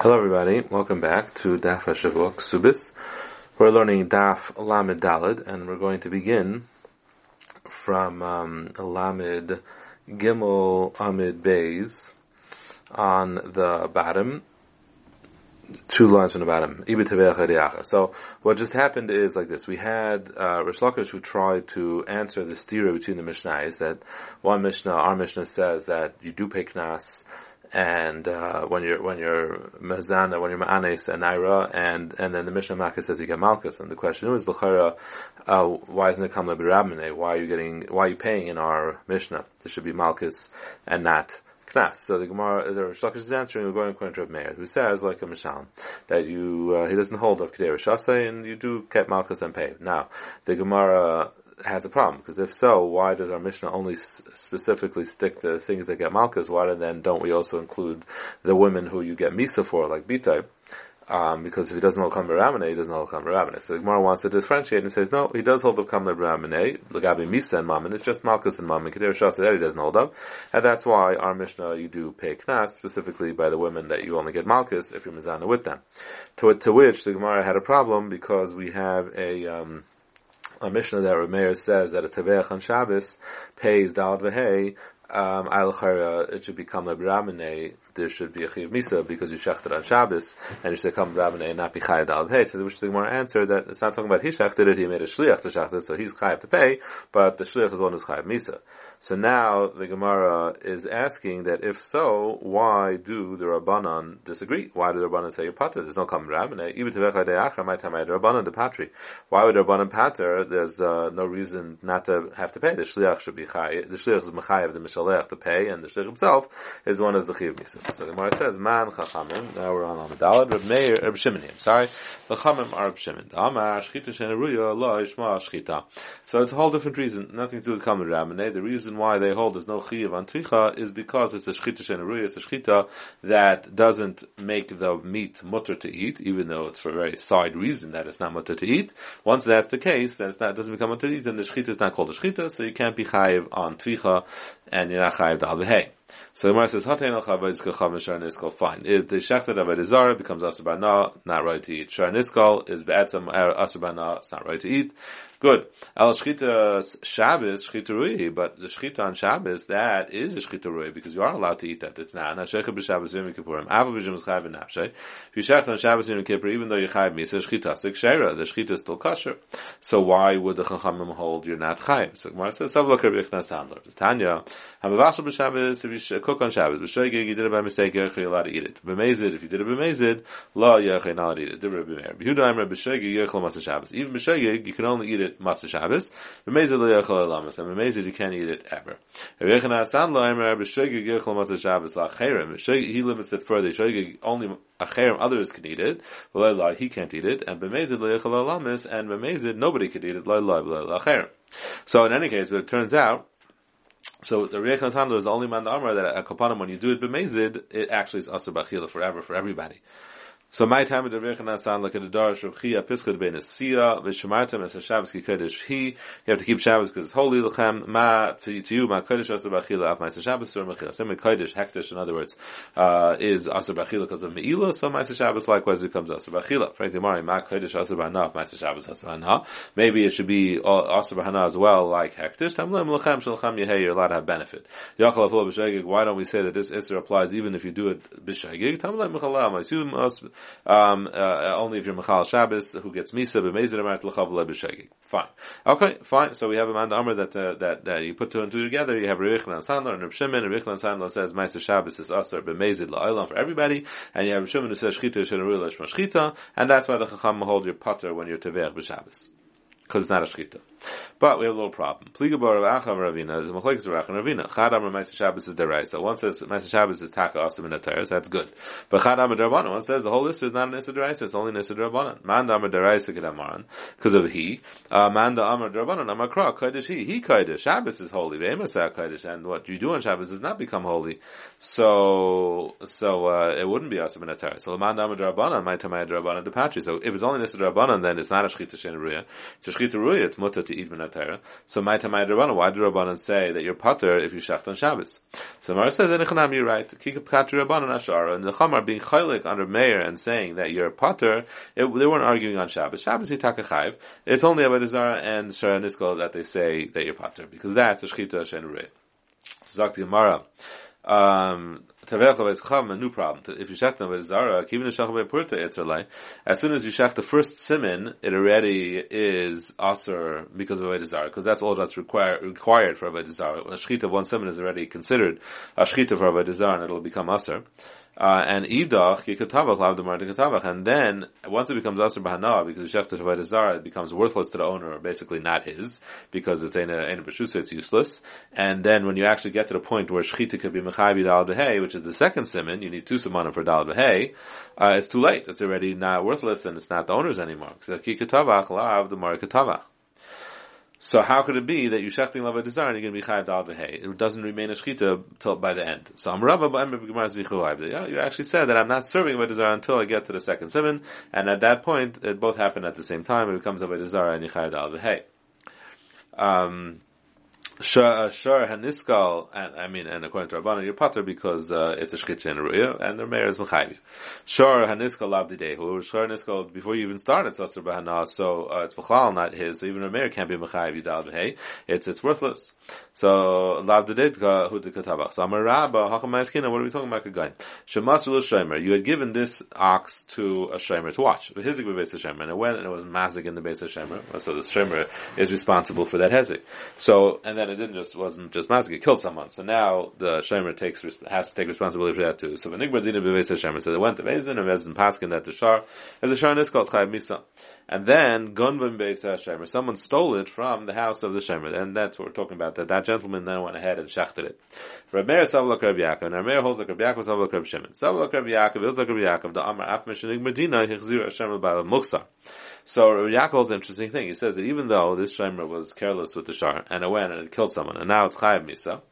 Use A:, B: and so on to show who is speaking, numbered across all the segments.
A: Hello, everybody. Welcome back to Daf Hashavua Ksubis. We're learning Daf Lamed Dalid, and we're going to begin from um, Lamed Gimel Amid Bays on the bottom, two lines from the bottom. So what just happened is like this. We had uh, Rish Lakish who tried to answer the stira between the Mishnahs that one Mishnah, our Mishnah says that you do pay knas and uh, when you're when you're mazana, when you're ma'anes and naira, and and then the Mishnah Makkah says you get malchus, and the question is l'chara, uh, why isn't it kamla b'rabmene? Why are you getting? Why are you paying in our Mishnah? There should be malchus and not knas. So the Gemara, the Rish is answering, we're going according to Rav Meir, who says, like a Mishalim, that you, uh, he doesn't hold of Kedei Rishasei, and you do get Malchus and pay. Now, the Gemara has a problem because if so, why does our Mishnah only s- specifically stick to things that get malchus? Why then don't we also include the women who you get misa for, like Bitai? Um, because if he doesn't hold Kamar Ramane, he doesn't hold Kamar Ramane. So the Gemara wants to differentiate and says, no, he does hold of Kamar Ramane, Lagabi Misa and Mammon, it's just Malchus and Mammon, Kedera Shasa that he doesn't hold of. And that's why our Mishnah, you do pay Knas, specifically by the women that you only get Malchus if you're Mizana with them. To, to which the Gemara had a problem because we have a, um, a Mishnah that Rameir says that a Taveach on Shabbos pays Dal Vehei, um, it should become a Bramine, there should be a Chiv Misa because you shechted on Shabbos, and you should come Bramine and not be Chayav Dal Vehei. So which the more answer that it's not talking about he shechted it, he made a Shliach to shechted, so he's Chayav to pay, but the Shliach is one who's Chayav Misa. So now the Gemara is asking that if so, why do the Rabbanan disagree? Why do the Rabbanan say pater? There's no common rabbin. Even to Vechad my time I the Rabbanan the patri. Why would the Rabbanan pater? There's uh, no reason not to have to pay. The Shliach should be chay. The Shliach is Mechayev the Mishalech to pay, and the Shliach himself is the one as the Chiv Misa. So the Gemara says, Man Chachamim. Now we're on Amadalad. Reb Meir, Reb Shimon. Sorry, the Chachamim are Reb Shimon. Amar Shchita Shenaruya La Ishma Shchita. So it's a whole different reason. Nothing to do with common rabbin. The reason why they hold there's no chiyav on tvicha is because it's a shchita shenaruya, it's a shchita that doesn't make the meat mutter to eat, even though it's for a very side reason that it's not mutter to eat. Once that's the case, then it doesn't become mutter to eat, then the shchita is not called a shchita, so you can't be chayiv on tvicha, and you're not chayiv dal behei. So the Gemara says, "Hatein al chavad iskal chav shar niskal." Fine. If the shechted avodah zara becomes asur not right to eat. Shar niskal is be'etzam er, asur it's not right to eat. Good. Al shchita Shabbos shchita rui, but the shchita on Shabbos that is a shchita rui because you are allowed to eat that. It's not. Nashechah b'Shabbos yom kippurim. Ava b'Shem is chayav v'nafshay. If you shech on Shabbos yom kippur, even though you chayav misa, shchita stik shera. The shchita is still kosher. So why would the chachamim hold you're not chayav? So Gemara says, "Savla kerbi ichnas handler." Tanya, hamavashal b'Shabbos. If you cook on Shabbos, b'shoigig you did it by mistake, you're allowed to eat it. B'mezid, if you did it b'mezid, la you're not allowed to eat it. Even b'shoigig, you can only eat it matzah Shabbos. B'mezid lo yechol elamas, and b'mezid you can't eat it ever. Rabbi Asan lo imra b'shoigig yechol matzah Shabbos la cherem. He limits it further. Shoigig only a cherem others can eat it. V'lo he can't eat it. And b'mezid lo yechol elamas, and b'mezid nobody can eat it. Lo lo lo cherem. So in any case, what it turns out so the Reichan Handler is the only man that when you do it b'mezid, it actually is Asr Bachila forever, for everybody. So my time with the Rechanan sound like the Darish of Chia Piskad Ben Sia Vishamartim as a Shabbos Ki Kodesh He. You have to keep Shabbos because it's holy Lechem Ma to you Ma Kodesh Asur Bachila Af Ma'aser Shabbos Sur Mechila. Semi Kodesh Hektish in other words uh, is Asur Bachila because of Meila so Ma'aser Shabbos likewise becomes Asur Bachila. Frankly Mari Ma Kodesh Asur B'Hana Af Ma'aser Shabbos Asur B'Hana maybe it should be Asur B'Hana as well like Hektish. Tamlim Lechem Shalchem Yehei you're allowed to have benefit. Yachal B'Shagig why don't we say that this Isser applies even if you do it B'Shagig? Tamlim I assume um, uh, only if you're Michal Shabbos who gets Misa b'Mezid Amart L'chav Lebeshegig. Fine. Okay, fine. So we have a man that, uh, that, that you put two and two together. You have Rechlan and Sandler and Reb Shimon. Rechlan and Sandler says Meister Shabbos is Aser b'Mezid La'olam for everybody. And you have Reb who says Shchita Shenarul Lashma Shchita. And that's why the Chacham hold your putter when you're Teveach b'Shabbos. Because it's not a Shchita. But we have a little problem. Pligabar of Achav Ravina is Machlekes Rach and Ravina. Chad Amar Meister Shabbos is Deraisa. One says Meister Shabbos is Taka Asim in Ataris. That's good. But Chad Amar Derabanan. One says the whole list is not an Issa Deraisa. It's only an Issa Derabanan. Manda Amar Deraisa Kedamaran. Because of he. Uh, Manda Amar Derabanan. Amar Kra. Kodesh he. He Kodesh. Shabbos is holy. Re'emasa Kodesh. And what you do on Shabbos does not become holy. So, so, uh, it wouldn't be Asim in Ataris. So Manda Amar Derabanan. My Tamaya Derabanan Depatri. So if it's only an Issa Derabanan, then it's not a Shchita Shenaruya. It's a shchita ruya, it's mutter to eat minatera. So my tamay derabbanan, why do rabbanan say that you're pater if you shecht on Shabbos? So Mar says, then you're right. Kika pkat rabbanan ashara, and the chamar being chaylik under Meir and saying that you're pater, it, they weren't arguing on Shabbos. Shabbos yitakachayv. It's only about Zara and Shara Niskal that they say that you're pater, because that's a shchita shen ruya. Zak Gemara. Um, Tavecha is cham, a new problem. If you shech them with zara, even shech purta etzerlai, as soon as you shech the first simin, it already is aser because of avodah zara, because that's all that's required required for avodah zara. A shechita of one simin is already considered a shechita for avodah zara, and it'll become aser. Uh, and idach yikatavach lavdamar katavach, and then once it becomes aser bahana because shechta avodah zara, it becomes worthless to the owner, or basically not his, because it's in a b'shusa, it's useless. And then when you actually get to the point where shechita could be mechayiv dal which is the second simon, you need two simonim for dal behay, uh, it's too late. It's already not worthless and it's not the owner's anymore. So how could it be that you shechting lava desire and you're going to be chayav dal behay? It doesn't remain a shchita till by the end. So I'm rabba You actually said that I'm not serving a desire until I get to the second simon, and at that point it both happen at the same time. It becomes a desire and you chayav dal behay. Um, Shar Haniskal, and I mean, and according to Rabbanan, you're pater because uh, it's a shchitcha and ruya, and the mayor is mechayv. Shar Haniskal labdidehu. Shar Haniskal before you even start, it's asur bahana, so uh, it's b'chlal, not his. So even a mayor can't be mechayv yidal b'hei. It's it's worthless. So labdidedka hu katabach. So Amar Rabba hacham ma'askina. What are we talking about? Again, shemasul shomer. You had given this ox to a shomer to watch. Hizik b'beis shomer, and it went and it was mazik in the base of shomer. So the shomer is responsible for that hizik. So and then it didn't just wasn't just mazik; it killed someone. So now the shomer takes has to take responsibility for that too. So v'nigma dina b'beis shomer. So they went to Bezin and Bezin paskin that the shar as a shar is called chayav misa. And then gunvim beis shomer. Someone stole it from the house of the shomer, and that's what we're talking about. That that gentleman then went ahead and shechted it. Rameir savlak Reb Yaakov, and Rameir holds like Reb Yaakov savlak Reb Shimon. Savlak Reb Yaakov, like Reb Yaakov. The Amar Af Mishanig Medina hichzir Hashem Ba'al Muksar. So Yaakov holds an interesting thing. He says that even though this Shemer was careless with the shar and it went and it killed someone, and now it's chayav misa,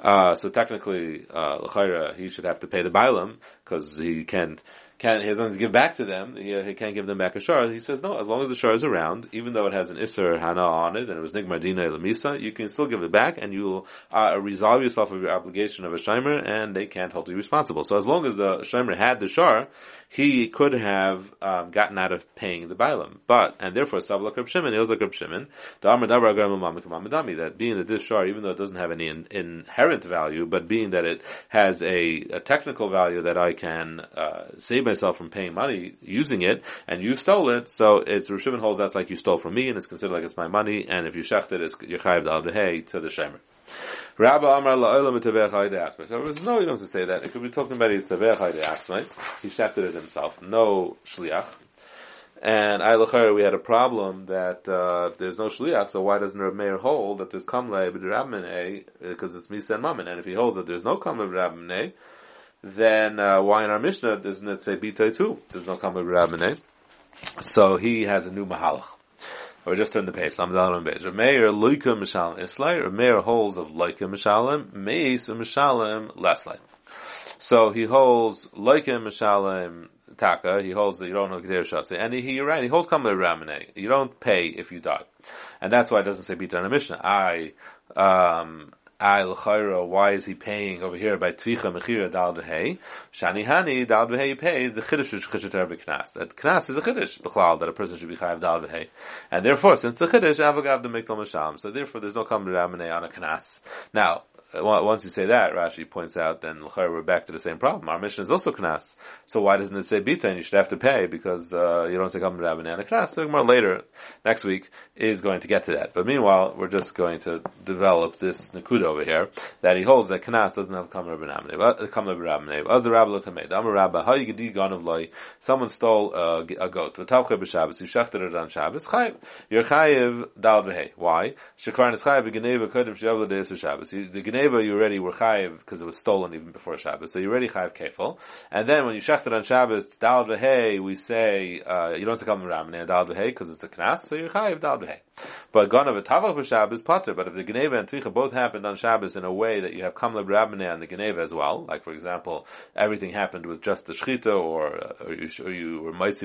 A: uh, so technically, uh, he should have to pay the bailam because he can't can't, he has nothing to give back to them, he, he can't give them back a shar. He says, no, as long as the shar is around, even though it has an isser hana on it, and it was nigmardina lamisa, you can still give it back, and you'll uh, resolve yourself of your obligation of a shimer, and they can't hold you responsible. So as long as the shimer had the shar, he could have um, gotten out of paying the bailam. But, and therefore, Sabla Krib Shimon, Ilza Krib Shimon, that being that this even though it doesn't have any in, inherent value, but being that it has a, a technical value that I can uh, save myself from paying money using it, and you stole it, so it's Rav Shimon holds that's like you stole from me, and it's considered like it's my money, and if you shecht it, it's you're chayiv al to the shemer. Rabbi Amar la'olam etavech ha'idei So there was no, you don't have to say that. It could be talking about his tavech ha'idei He shafted it himself. No shliach. And I lachar we had a problem that uh, there's no shliach, so why doesn't Rav Meir hold that there's kamle b'drabminei because it's misa and mammon? And if he holds that there's no kamle b'drabminei, then uh, why in our Mishnah doesn't it say bita too? There's no kamle b'drabminei. So he has a new mahalach. Or just turn the page. On page. Meir loika mishalim islay. Or Meir holds of loika mishalim. Meis mishalim leslay. So he holds loika mishalim taka. He holds that you don't know Geder Shasi. And he, you're right. He holds kameh ramene. You don't pay if you die. And that's why it doesn't say bita in the Mishnah. I, um, Al Chayra, why is he paying over here by Tvicha Mechira Dal Behei? Shani Hani Dal Behei pays the Chiddush which Chiddush Knas. That Knas is a Chiddush, B'chlal, that a person should be Chayav Dal Behei. And therefore, since the Chiddush, Avagav the Mikdal Masham, so therefore there's no Kamar Ramane on a Knas. Now, once you say that, Rashi points out, then we're back to the same problem. Our mission is also knas. So why doesn't it say bita and you should have to pay because uh, you don't say come rabbi and knas? So more later, next week, is going to get to that. But meanwhile, we're just going to develop this nakuda over here that he holds that knas doesn't have come rabbi namne. Come rabbi namne. As the rabbi lotamed, I'm a rabbi. How you gedi gon of loy? Someone stole uh, a goat. You shechted it on Shabbos. Chayiv. You're chayiv dal. Why? Shekran is chayiv. The Geneva, you already were chayiv because it was stolen even before Shabbos, so you already chayiv kefil. And then when you shechted on Shabbos, dal v'hei, we say uh, you don't have to ramene dal v'hei because it's a knas, so you're chayiv dal v'hei. But Ganav Tavach b'Shabbos potter. But if the Geneva and Tvicha both happened on Shabbos in a way that you have Kamla Rabbaneh and the Geneva as well, like for example, everything happened with just the Shchita or, uh, or you, or you were Maisi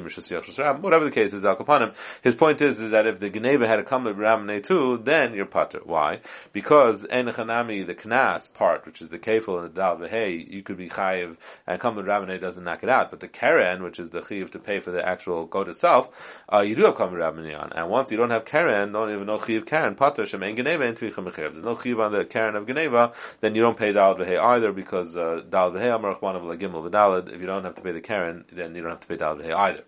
A: whatever the case is, Al Kapanim, his point is, is that if the Geneva had a Kamla Rabbaneh too, then you're Pater. Why? Because En Chanami, the Knas part, which is the Kefil and the Dal Hey, you could be Chayiv and Kamla Rabbaneh doesn't knock it out. But the Karen, which is the Chiv to pay for the actual goat itself, uh, you do have Kamla Rabbaneh on. And once you don't have Karen, don't even know Chiv Karen, Pater, Shem En Geneva, and Tvicha Mechiv. There's no Chiv on the Karen of Geneva, then you don't pay Dal V'Hei either because uh, Dal V'Hei Amarach one of Lagimel V'Dalad. If you don't have to pay the Karen, then you don't have to pay Dal V'Hei either.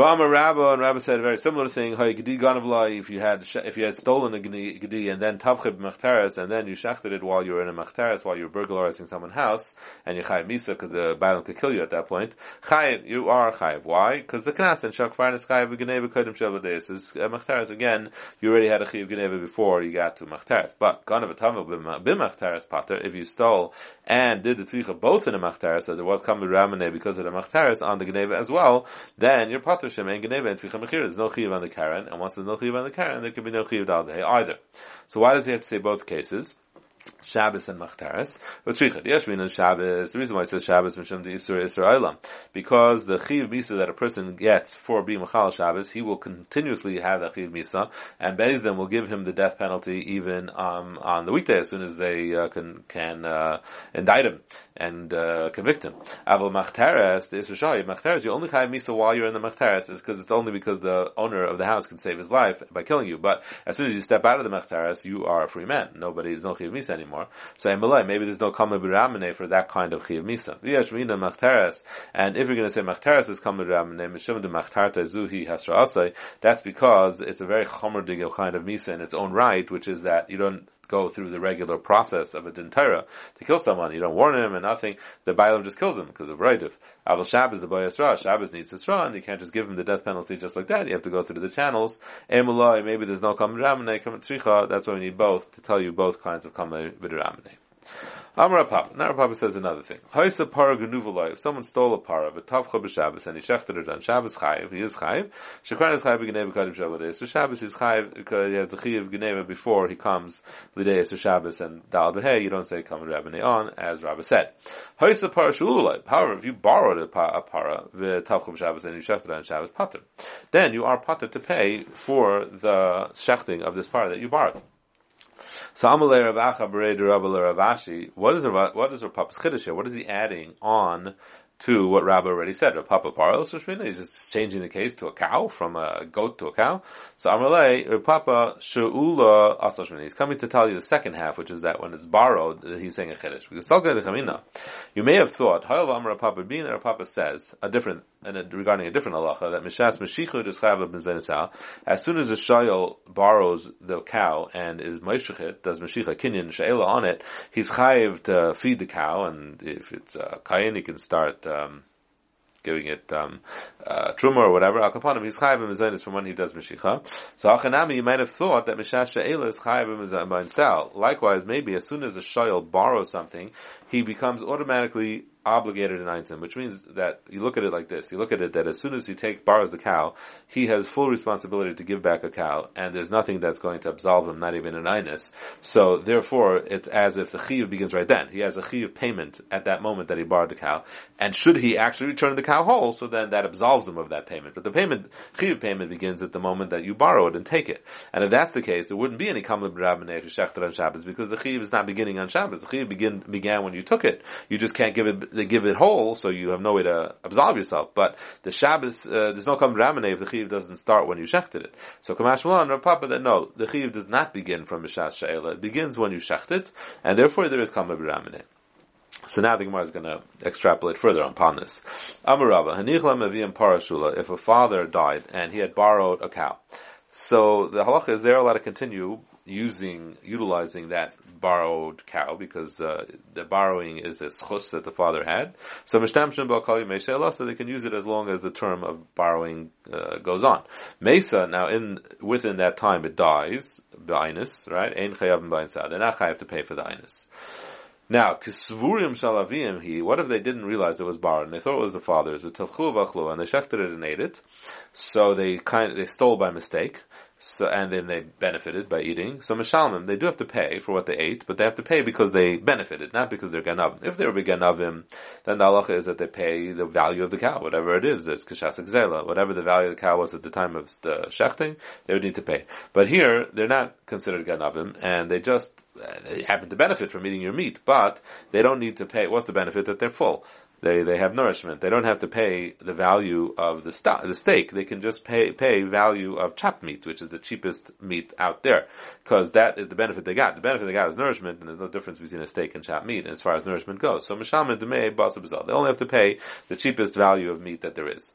A: V'amar Rabba, and Rabba said a very similar thing. If you had if you had stolen a gedi and then tavchib machtaris and then you shechted it while you were in a machtaris while you were burglarizing someone's house and you chayiv misa because the bailam could kill you at that point. Chayiv, you are chayiv. Why? Because the knas and shakfar is chayiv v'geneva kodim shavadis is machtaris again. You already had a chayiv geneva before you got to machtaris. But ganav atavu b'machtaris pater if you stole and did the tvicha both in a machtaris, so there was kamid ramane because of the machtaris on the geneva as well, then you're pater And Tvicha Mechir. There's no Chiv on the Karen, and once there's no Chiv on the Karen, there can be no Chiv either. So why does he have to say both cases? Shabbos and Machtaris. But Trichad, yes, we know Shabbos. The reason why it says Shabbos Mishum the Isur Isur because the Chiv Misa that a person gets for being Machal Shabbos, he will continuously have that Chiv Misa, and Beis will give him the death penalty even um, on the weekday as soon as they uh, can can uh, indict him and uh, convict him. Aval Machteres, the Isra Shai, Machteres, you only have Misa while you're in the Machteres is because it's only because the owner of the house can save his life by killing you. But as soon as you step out of the Machteres, you are a free man. Nobody, there's no Chiv Misa anymore. So maybe there's no Kama Biramene for that kind of Chiv Misa. V'yashmina Machteres, and if you're going to say Machteres is Kama Biramene, Mishum de Machtarta Zuhi Hasra that's because it's a very Chomer kind of Misa in its own right, which is that you don't go through the regular process of a dintera to kill someone. You don't warn him and nothing. The Bailam just kills him because of Raidiv. Aval Shabbos, the boy Yisra, Shabbos needs Yisra, and you can't just give him the death penalty just like that. You have to go through the channels. Emalai, maybe there's no Kamen Ramane, Kamen Tricha, that's why we need both to tell you both kinds of Kamen Ramane. Amar Papa. Now Papa says another thing. Haisa para genuvalai. If someone stole a para, but tavcha b'Shabbos and he shechted it on Shabbos chayiv, he is chayiv. Shekran is chayiv b'geneva kadim Shabbos. So Shabbos is chayiv because he has the chayiv geneva before he comes l'deis to Shabbos and dal b'hei. You don't say come Rabbani on as Rabbi said. Haisa para shululai. However, if you borrowed a, para the tavcha b'Shabbos and you shechted it on Shabbos pater, then you are pater to pay for the shechting of this para that you borrowed. So Amalei Rav Acha Rav Ashi, what is what is Rav Papa's Chiddush here? What is he adding on to what Rabbi already said. Papa Paros he's just changing the case to a cow, from a goat to a cow. So Amalei, Papa She'ula Asashmina. He's coming to tell you the second half, which is that when it's borrowed, he's saying a Chiddush. Because you may have thought, Ha'il Amar Papa Bin, Papa says, a different, and a, regarding a different halacha, that Mishas Meshichud is Chayav As soon as a Shayel borrows the cow and is Meshachit, does Meshicha Kinyan Shayla on it, he's Chayav to feed the cow, and if it's uh, Kayin, he can start um, giving it um, uh, truma or whatever. Al kapanim he's chayiv mezainis from when he does mishicha. So achanami you might have thought that mishash she'ela is chayiv mezainis. Likewise, maybe as soon as a shayel borrows something, he becomes automatically obligated in Einsim, which means that you look at it like this. You look at it that as soon as he take borrows the cow, he has full responsibility to give back a cow, and there's nothing that's going to absolve him, not even an Inus. So therefore, it's as if the chiyuv begins right then. He has a chiyuv payment at that moment that he borrowed the cow, and should he actually return the cow whole, so then that absolves him of that payment. But the payment, chiyuv payment begins at the moment that you borrow it and take it. And if that's the case, there wouldn't be any kamlib rabbaneh to on Shabbos, because the chiyuv is not beginning on Shabbos. The chiyuv begin, began when you took it. You just can't give it they give it whole, so you have no way to absolve yourself. But the Shabbos, uh, there's no kam ramane if the chiv doesn't start when you shechted it. So Kamash Malan, Rav Papa, that no, the chiv does not begin from Mishas Sha'ela. It begins when you shecht it, and therefore there is kam ramane. So now the Gemara is going to extrapolate further upon this. Parashula, if a father died and he had borrowed a cow. So the halacha is they're allowed to continue using, utilizing that borrowed cow because uh, the borrowing is a schus that the father had. So so they can use it as long as the term of borrowing uh, goes on. Mesa now in within that time it dies ba'inus right. Ein chayav They're not chayav to pay for the inus. Now, kisvurim shalavim he. What if they didn't realize it was borrowed and they thought it was the father's? And they shechted it and ate it. So they kind of, they stole by mistake. So, and then they benefited by eating. So Mishalmim, they do have to pay for what they ate, but they have to pay because they benefited, not because they're Ganavim. If they were Ganavim, then the halacha is that they pay the value of the cow, whatever it is. It's Kashas Zela, whatever the value of the cow was at the time of the shechting, they would need to pay. But here, they're not considered Ganavim, and they just, uh, they happen to benefit from eating your meat, but they don't need to pay, what's the benefit that they're full? They they have nourishment. They don't have to pay the value of the the steak. They can just pay pay value of chopped meat, which is the cheapest meat out there, because that is the benefit they got. The benefit they got is nourishment, and there's no difference between a steak and chopped meat as far as nourishment goes. So mishalman demei basabazal. They only have to pay the cheapest value of meat that there is.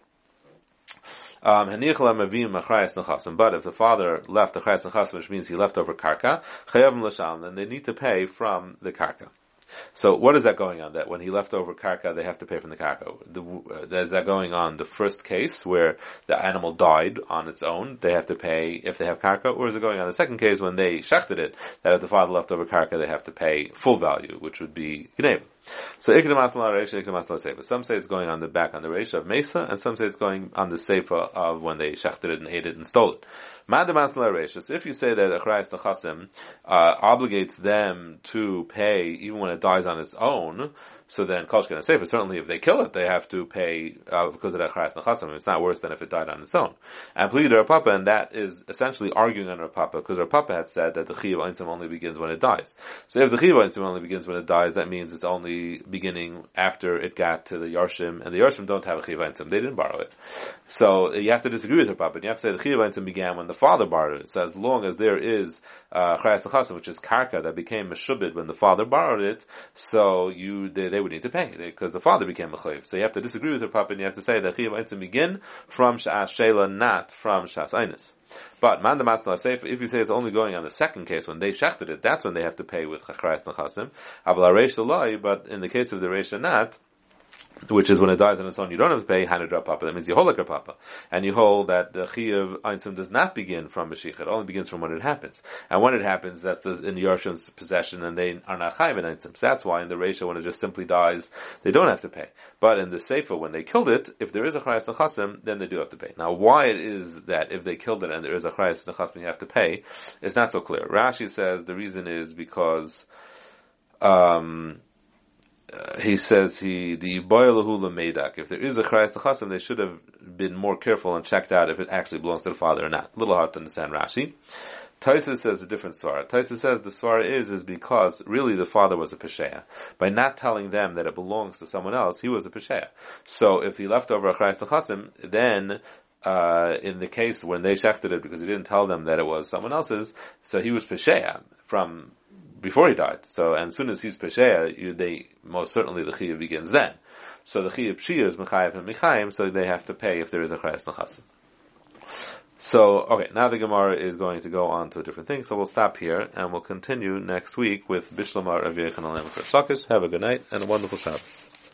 A: Um, but if the father left the chayas which means he left over karka, then they need to pay from the karka. So what is that going on? That when he left over karka, they have to pay from the karka. The, uh, is that going on the first case where the animal died on its own? They have to pay if they have karka, or is it going on the second case when they shechted it? That if the father left over karka, they have to pay full value, which would be gneva. So Some say it's going on the back on the Reisha of Mesa, and some say it's going on the Seifa of when they shechted it and ate it and stole it. If you say that Achrayas Nechasim uh, obligates them to pay even when it dies on its own, so then Kol Shken Sefer, certainly if they kill it, they have to pay uh, because of that Charas Nechasim. It's not worse than if it died on its own. And Plid Papa, and that is essentially arguing on Papa, because her Papa had said that the Chiyav Einsim only begins when it dies. So if the Chiyav Einsim only begins when it dies, that means it's only beginning after it got to the Yarshim, and the Yarshim don't have a Chiyav Einsim. They didn't borrow it. So you have to disagree with her Papa, and you have to say the Chiyav Einsim began when the father borrowed it. So as long as there is uh, Charas which is Karka, that became Meshubid when the father borrowed it, so you, they, they would need to pay because the father became a chayiv. So you have to disagree with the papa, and you have to say that chayiv to begin from shas shela, not from shas einis. But man the if you say it's only going on the second case when they shechted it, that's when they have to pay with chachrais nachasim. But in the case of the reisha not, which is when it dies on its own, you don't have to pay Hanedra Papa. That means you hold like a Papa. And you hold that the Chiyav Einsim does not begin from Mashiach. It only begins from when it happens. And when it happens, that's the, in the possession and they are not Chayiv in Einsim. So that's why in the ratio, when it just simply dies, they don't have to pay. But in the Sefer, when they killed it, if there is a Chayas Nechasim, then they do have to pay. Now, why it is that if they killed it and there is a Chayas Nechasim you have to pay, is not so clear. Rashi says the reason is because, um, uh, he says he the boilahula medak. If there is a chrayas chasim, they should have been more careful and checked out if it actually belongs to the father or not. A little hard to understand Rashi. Taisa says a different svara. Taisa says the svara is is because really the father was a pesheya. By not telling them that it belongs to someone else, he was a pesheya. So if he left over a chrayas chasim, then uh, in the case when they shechted it because he didn't tell them that it was someone else's, so he was pesheya from before he died. So, and as soon as he's Pesheya, they, most certainly the Chiyah begins then. So the Chiyah Pshia is Mechayev and Mechayim, so they have to pay if there is a Chayas Nechasim. So, okay, now the Gemara is going to go on to a different thing, so we'll stop here, and we'll continue next week with Bishlamar Rav Yechon Have a good night, and a wonderful Shabbos.